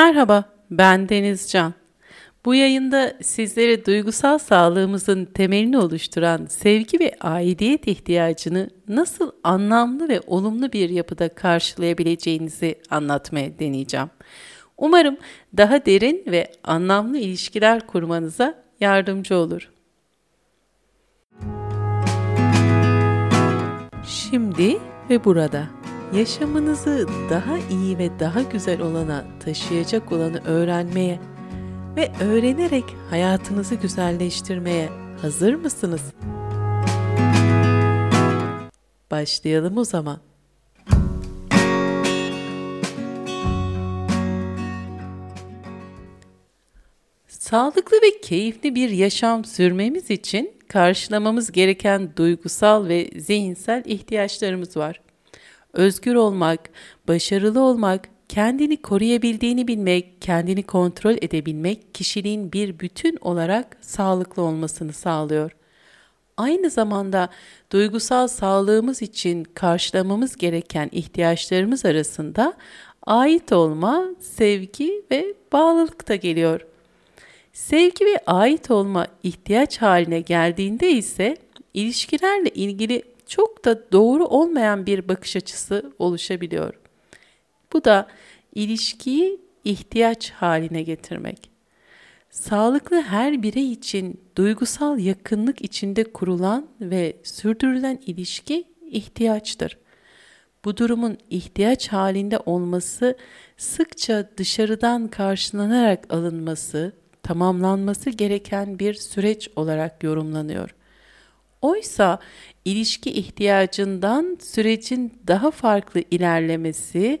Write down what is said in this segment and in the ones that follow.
Merhaba, ben Deniz Can. Bu yayında sizlere duygusal sağlığımızın temelini oluşturan sevgi ve aidiyet ihtiyacını nasıl anlamlı ve olumlu bir yapıda karşılayabileceğinizi anlatmaya deneyeceğim. Umarım daha derin ve anlamlı ilişkiler kurmanıza yardımcı olur. Şimdi ve burada yaşamınızı daha iyi ve daha güzel olana taşıyacak olanı öğrenmeye ve öğrenerek hayatınızı güzelleştirmeye hazır mısınız? Başlayalım o zaman. Sağlıklı ve keyifli bir yaşam sürmemiz için karşılamamız gereken duygusal ve zihinsel ihtiyaçlarımız var. Özgür olmak, başarılı olmak, kendini koruyabildiğini bilmek, kendini kontrol edebilmek kişiliğin bir bütün olarak sağlıklı olmasını sağlıyor. Aynı zamanda duygusal sağlığımız için karşılamamız gereken ihtiyaçlarımız arasında ait olma, sevgi ve bağlılık da geliyor. Sevgi ve ait olma ihtiyaç haline geldiğinde ise ilişkilerle ilgili çok da doğru olmayan bir bakış açısı oluşabiliyor. Bu da ilişkiyi ihtiyaç haline getirmek. Sağlıklı her birey için duygusal yakınlık içinde kurulan ve sürdürülen ilişki ihtiyaçtır. Bu durumun ihtiyaç halinde olması sıkça dışarıdan karşılanarak alınması, tamamlanması gereken bir süreç olarak yorumlanıyor. Oysa ilişki ihtiyacından sürecin daha farklı ilerlemesi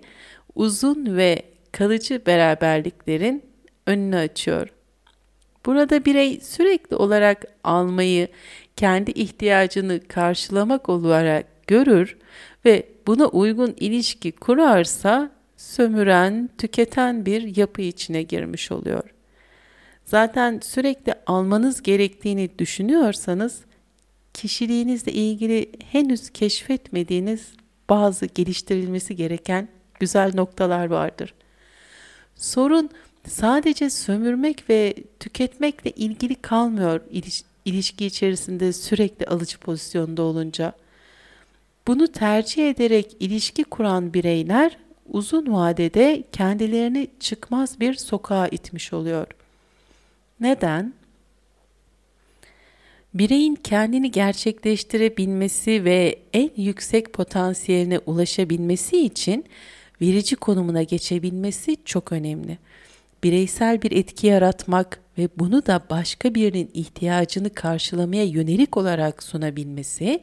uzun ve kalıcı beraberliklerin önünü açıyor. Burada birey sürekli olarak almayı kendi ihtiyacını karşılamak olarak görür ve buna uygun ilişki kurarsa sömüren, tüketen bir yapı içine girmiş oluyor. Zaten sürekli almanız gerektiğini düşünüyorsanız kişiliğinizle ilgili henüz keşfetmediğiniz bazı geliştirilmesi gereken güzel noktalar vardır. Sorun sadece sömürmek ve tüketmekle ilgili kalmıyor iliş ilişki içerisinde sürekli alıcı pozisyonda olunca. Bunu tercih ederek ilişki kuran bireyler uzun vadede kendilerini çıkmaz bir sokağa itmiş oluyor. Neden? Bireyin kendini gerçekleştirebilmesi ve en yüksek potansiyeline ulaşabilmesi için verici konumuna geçebilmesi çok önemli. Bireysel bir etki yaratmak ve bunu da başka birinin ihtiyacını karşılamaya yönelik olarak sunabilmesi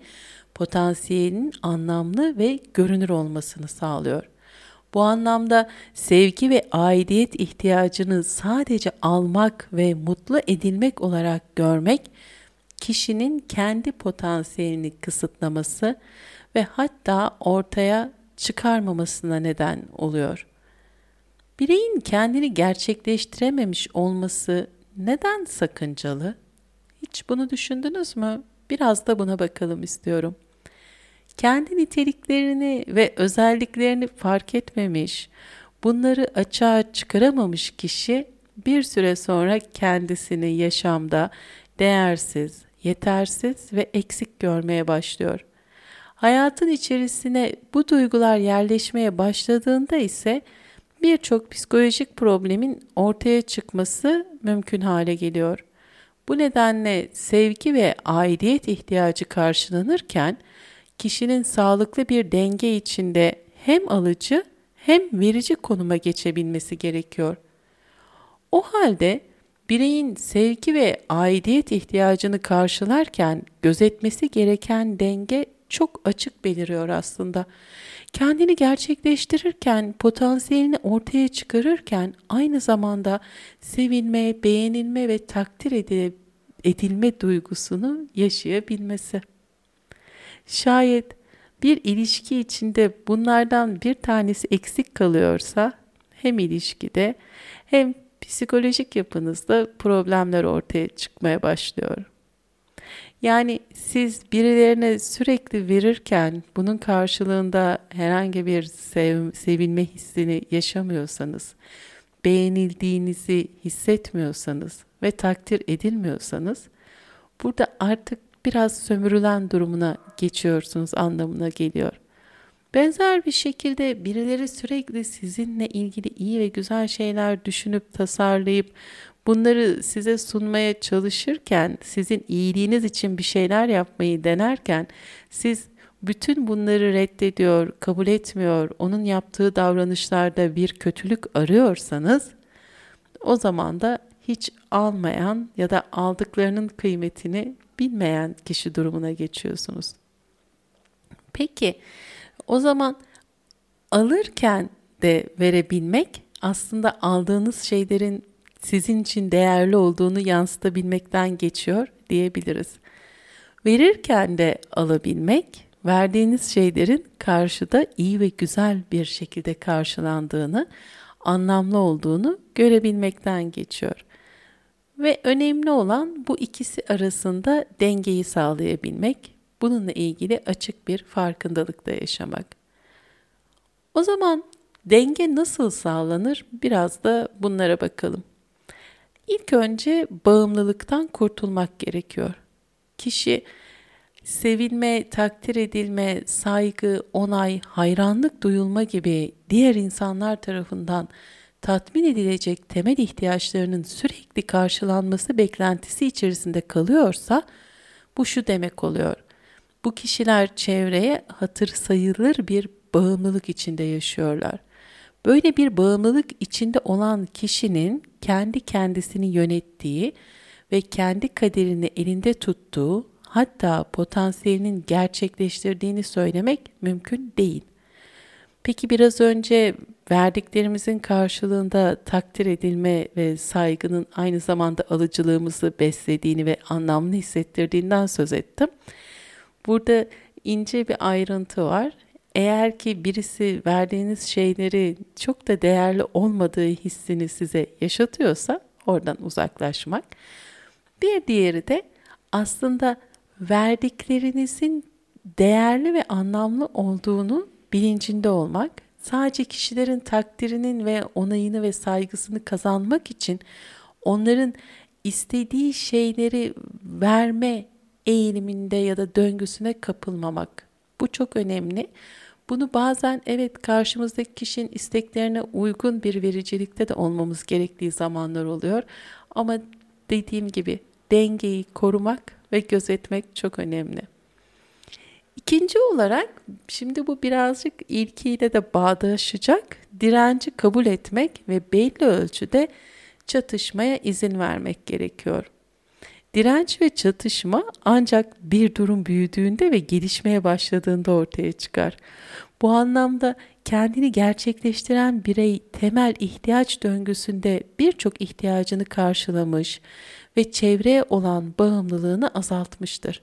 potansiyelinin anlamlı ve görünür olmasını sağlıyor. Bu anlamda sevgi ve aidiyet ihtiyacını sadece almak ve mutlu edilmek olarak görmek kişinin kendi potansiyelini kısıtlaması ve hatta ortaya çıkarmamasına neden oluyor. Bireyin kendini gerçekleştirememiş olması neden sakıncalı? Hiç bunu düşündünüz mü? Biraz da buna bakalım istiyorum. Kendi niteliklerini ve özelliklerini fark etmemiş, bunları açığa çıkaramamış kişi bir süre sonra kendisini yaşamda değersiz, yetersiz ve eksik görmeye başlıyor. Hayatın içerisine bu duygular yerleşmeye başladığında ise birçok psikolojik problemin ortaya çıkması mümkün hale geliyor. Bu nedenle sevgi ve aidiyet ihtiyacı karşılanırken kişinin sağlıklı bir denge içinde hem alıcı hem verici konuma geçebilmesi gerekiyor. O halde bireyin sevgi ve aidiyet ihtiyacını karşılarken gözetmesi gereken denge çok açık beliriyor aslında. Kendini gerçekleştirirken, potansiyelini ortaya çıkarırken aynı zamanda sevilme, beğenilme ve takdir edilme duygusunu yaşayabilmesi. Şayet bir ilişki içinde bunlardan bir tanesi eksik kalıyorsa hem ilişkide hem psikolojik yapınızda problemler ortaya çıkmaya başlıyor. Yani siz birilerine sürekli verirken bunun karşılığında herhangi bir sev, sevilme hissini yaşamıyorsanız, beğenildiğinizi hissetmiyorsanız ve takdir edilmiyorsanız burada artık biraz sömürülen durumuna geçiyorsunuz anlamına geliyor. Benzer bir şekilde birileri sürekli sizinle ilgili iyi ve güzel şeyler düşünüp tasarlayıp bunları size sunmaya çalışırken, sizin iyiliğiniz için bir şeyler yapmayı denerken siz bütün bunları reddediyor, kabul etmiyor, onun yaptığı davranışlarda bir kötülük arıyorsanız o zaman da hiç almayan ya da aldıklarının kıymetini bilmeyen kişi durumuna geçiyorsunuz. Peki o zaman alırken de verebilmek aslında aldığınız şeylerin sizin için değerli olduğunu yansıtabilmekten geçiyor diyebiliriz. Verirken de alabilmek, verdiğiniz şeylerin karşıda iyi ve güzel bir şekilde karşılandığını, anlamlı olduğunu görebilmekten geçiyor. Ve önemli olan bu ikisi arasında dengeyi sağlayabilmek, bununla ilgili açık bir farkındalıkta yaşamak. O zaman denge nasıl sağlanır? Biraz da bunlara bakalım. İlk önce bağımlılıktan kurtulmak gerekiyor. Kişi sevilme, takdir edilme, saygı, onay, hayranlık duyulma gibi diğer insanlar tarafından tatmin edilecek temel ihtiyaçlarının sürekli karşılanması beklentisi içerisinde kalıyorsa bu şu demek oluyor. Bu kişiler çevreye hatır sayılır bir bağımlılık içinde yaşıyorlar. Böyle bir bağımlılık içinde olan kişinin kendi kendisini yönettiği ve kendi kaderini elinde tuttuğu, hatta potansiyelinin gerçekleştirdiğini söylemek mümkün değil. Peki biraz önce verdiklerimizin karşılığında takdir edilme ve saygının aynı zamanda alıcılığımızı beslediğini ve anlamlı hissettirdiğinden söz ettim. Burada ince bir ayrıntı var. Eğer ki birisi verdiğiniz şeyleri çok da değerli olmadığı hissini size yaşatıyorsa oradan uzaklaşmak. Bir diğeri de aslında verdiklerinizin değerli ve anlamlı olduğunu bilincinde olmak. Sadece kişilerin takdirinin ve onayını ve saygısını kazanmak için onların istediği şeyleri verme eğiliminde ya da döngüsüne kapılmamak. Bu çok önemli. Bunu bazen evet karşımızdaki kişinin isteklerine uygun bir vericilikte de olmamız gerektiği zamanlar oluyor. Ama dediğim gibi dengeyi korumak ve gözetmek çok önemli. İkinci olarak şimdi bu birazcık ilkiyle de bağdaşacak direnci kabul etmek ve belli ölçüde çatışmaya izin vermek gerekiyor. Direnç ve çatışma ancak bir durum büyüdüğünde ve gelişmeye başladığında ortaya çıkar. Bu anlamda kendini gerçekleştiren birey temel ihtiyaç döngüsünde birçok ihtiyacını karşılamış ve çevreye olan bağımlılığını azaltmıştır.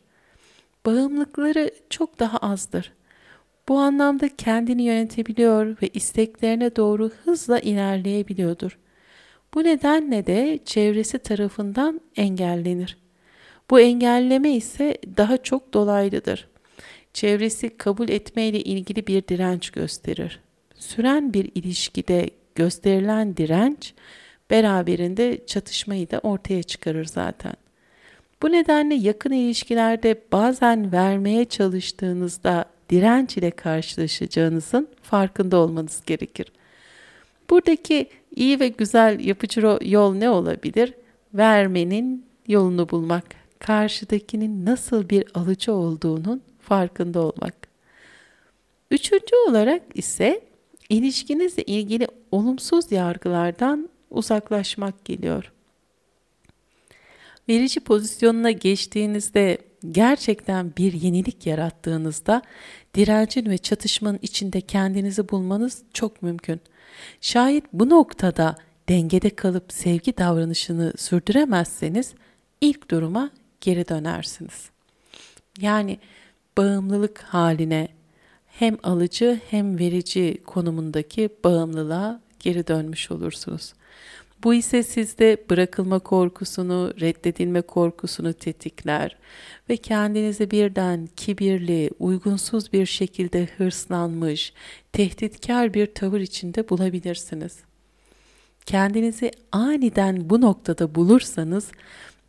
Bağımlılıkları çok daha azdır. Bu anlamda kendini yönetebiliyor ve isteklerine doğru hızla ilerleyebiliyordur. Bu nedenle de çevresi tarafından engellenir. Bu engelleme ise daha çok dolaylıdır. Çevresi kabul etme ile ilgili bir direnç gösterir. Süren bir ilişkide gösterilen direnç beraberinde çatışmayı da ortaya çıkarır zaten. Bu nedenle yakın ilişkilerde bazen vermeye çalıştığınızda direnç ile karşılaşacağınızın farkında olmanız gerekir. Buradaki iyi ve güzel yapıcı yol ne olabilir? Vermenin yolunu bulmak, karşıdakinin nasıl bir alıcı olduğunun farkında olmak. Üçüncü olarak ise ilişkinizle ilgili olumsuz yargılardan uzaklaşmak geliyor. Verici pozisyonuna geçtiğinizde gerçekten bir yenilik yarattığınızda direncin ve çatışmanın içinde kendinizi bulmanız çok mümkün. Şayet bu noktada dengede kalıp sevgi davranışını sürdüremezseniz ilk duruma geri dönersiniz. Yani bağımlılık haline hem alıcı hem verici konumundaki bağımlılığa geri dönmüş olursunuz. Bu ise sizde bırakılma korkusunu, reddedilme korkusunu tetikler ve kendinizi birden kibirli, uygunsuz bir şekilde hırslanmış, tehditkar bir tavır içinde bulabilirsiniz. kendinizi aniden bu noktada bulursanız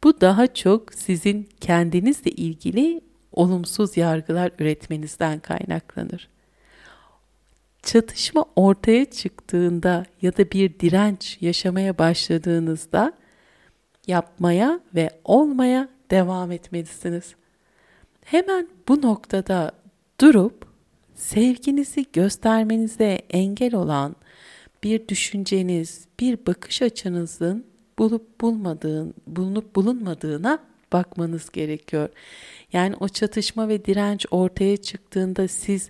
bu daha çok sizin kendinizle ilgili olumsuz yargılar üretmenizden kaynaklanır. Çatışma ortaya çıktığında ya da bir direnç yaşamaya başladığınızda yapmaya ve olmaya devam etmelisiniz. Hemen bu noktada durup sevginizi göstermenize engel olan bir düşünceniz, bir bakış açınızın bulup bulmadığın, bulunup bulunmadığına bakmanız gerekiyor. Yani o çatışma ve direnç ortaya çıktığında siz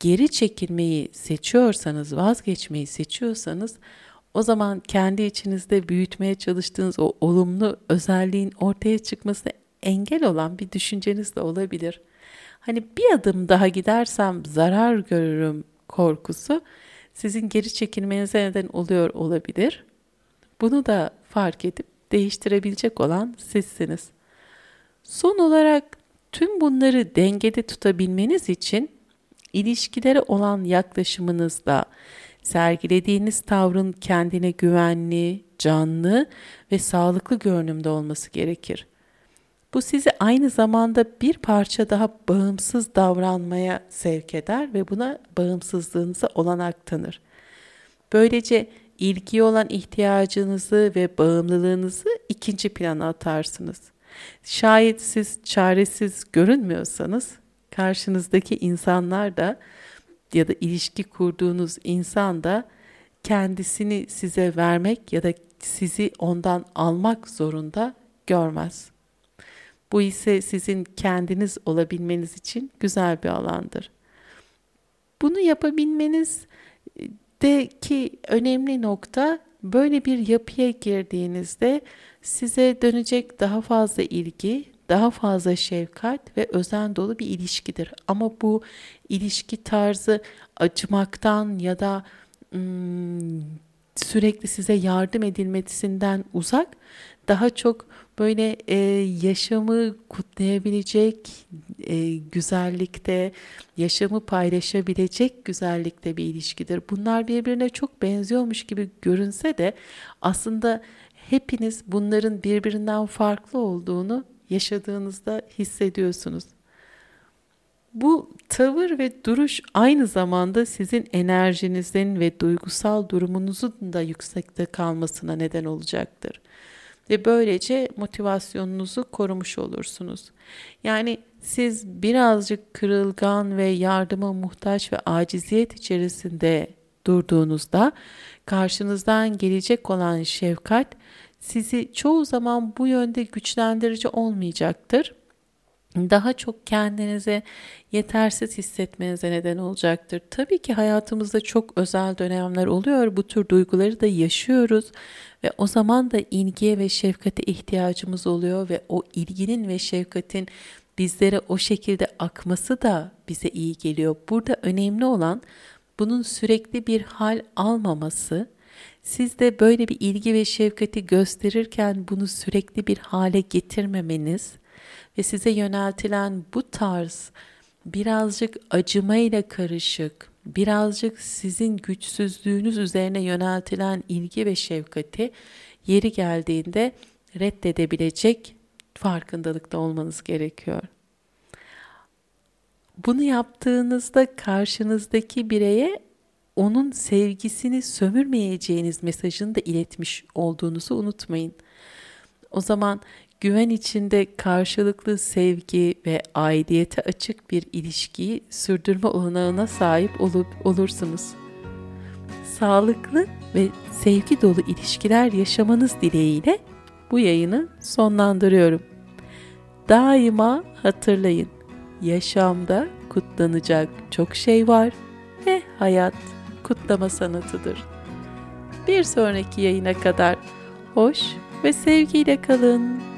geri çekilmeyi seçiyorsanız, vazgeçmeyi seçiyorsanız o zaman kendi içinizde büyütmeye çalıştığınız o olumlu özelliğin ortaya çıkmasına engel olan bir düşünceniz de olabilir. Hani bir adım daha gidersem zarar görürüm korkusu sizin geri çekilmenize neden oluyor olabilir. Bunu da fark edip değiştirebilecek olan sizsiniz. Son olarak tüm bunları dengede tutabilmeniz için ilişkilere olan yaklaşımınızda sergilediğiniz tavrın kendine güvenli, canlı ve sağlıklı görünümde olması gerekir. Bu sizi aynı zamanda bir parça daha bağımsız davranmaya sevk eder ve buna bağımsızlığınıza olanak tanır. Böylece ilgi olan ihtiyacınızı ve bağımlılığınızı ikinci plana atarsınız. Şayet siz çaresiz görünmüyorsanız karşınızdaki insanlar da ya da ilişki kurduğunuz insan da kendisini size vermek ya da sizi ondan almak zorunda görmez. Bu ise sizin kendiniz olabilmeniz için güzel bir alandır. Bunu yapabilmeniz ki önemli nokta böyle bir yapıya girdiğinizde size dönecek daha fazla ilgi, daha fazla şefkat ve özen dolu bir ilişkidir. Ama bu ilişki tarzı acımaktan ya da hmm, sürekli size yardım edilmesinden uzak, daha çok böyle e, yaşamı kutlayabilecek e, güzellikte, yaşamı paylaşabilecek güzellikte bir ilişkidir. Bunlar birbirine çok benziyormuş gibi görünse de aslında hepiniz bunların birbirinden farklı olduğunu yaşadığınızda hissediyorsunuz. Bu tavır ve duruş aynı zamanda sizin enerjinizin ve duygusal durumunuzun da yüksekte kalmasına neden olacaktır ve böylece motivasyonunuzu korumuş olursunuz. Yani siz birazcık kırılgan ve yardıma muhtaç ve aciziyet içerisinde durduğunuzda karşınızdan gelecek olan şefkat sizi çoğu zaman bu yönde güçlendirici olmayacaktır daha çok kendinize yetersiz hissetmenize neden olacaktır. Tabii ki hayatımızda çok özel dönemler oluyor. Bu tür duyguları da yaşıyoruz ve o zaman da ilgiye ve şefkate ihtiyacımız oluyor ve o ilginin ve şefkatin bizlere o şekilde akması da bize iyi geliyor. Burada önemli olan bunun sürekli bir hal almaması. Siz de böyle bir ilgi ve şefkati gösterirken bunu sürekli bir hale getirmemeniz ve size yöneltilen bu tarz birazcık acımayla karışık, birazcık sizin güçsüzlüğünüz üzerine yöneltilen ilgi ve şefkati yeri geldiğinde reddedebilecek farkındalıkta olmanız gerekiyor. Bunu yaptığınızda karşınızdaki bireye onun sevgisini sömürmeyeceğiniz mesajını da iletmiş olduğunuzu unutmayın. O zaman güven içinde karşılıklı sevgi ve aidiyete açık bir ilişkiyi sürdürme olanağına sahip olup olursunuz. Sağlıklı ve sevgi dolu ilişkiler yaşamanız dileğiyle bu yayını sonlandırıyorum. Daima hatırlayın. Yaşamda kutlanacak çok şey var ve hayat kutlama sanatıdır. Bir sonraki yayına kadar hoş ve sevgiyle kalın.